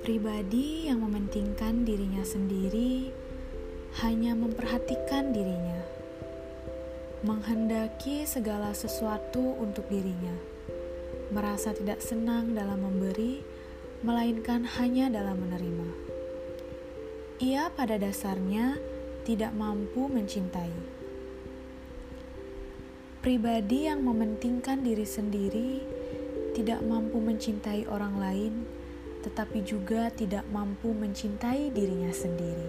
Pribadi yang mementingkan dirinya sendiri hanya memperhatikan dirinya, menghendaki segala sesuatu untuk dirinya, merasa tidak senang dalam memberi, melainkan hanya dalam menerima. Ia pada dasarnya tidak mampu mencintai. Pribadi yang mementingkan diri sendiri tidak mampu mencintai orang lain tetapi juga tidak mampu mencintai dirinya sendiri.